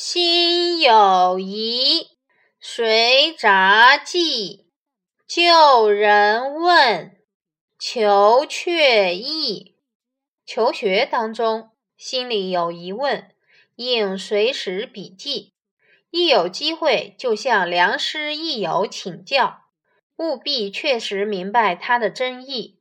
心有疑，随札记，旧人问，求却意，求学当中，心里有疑问。应随时笔记，一有机会就向良师益友请教，务必确实明白他的真意。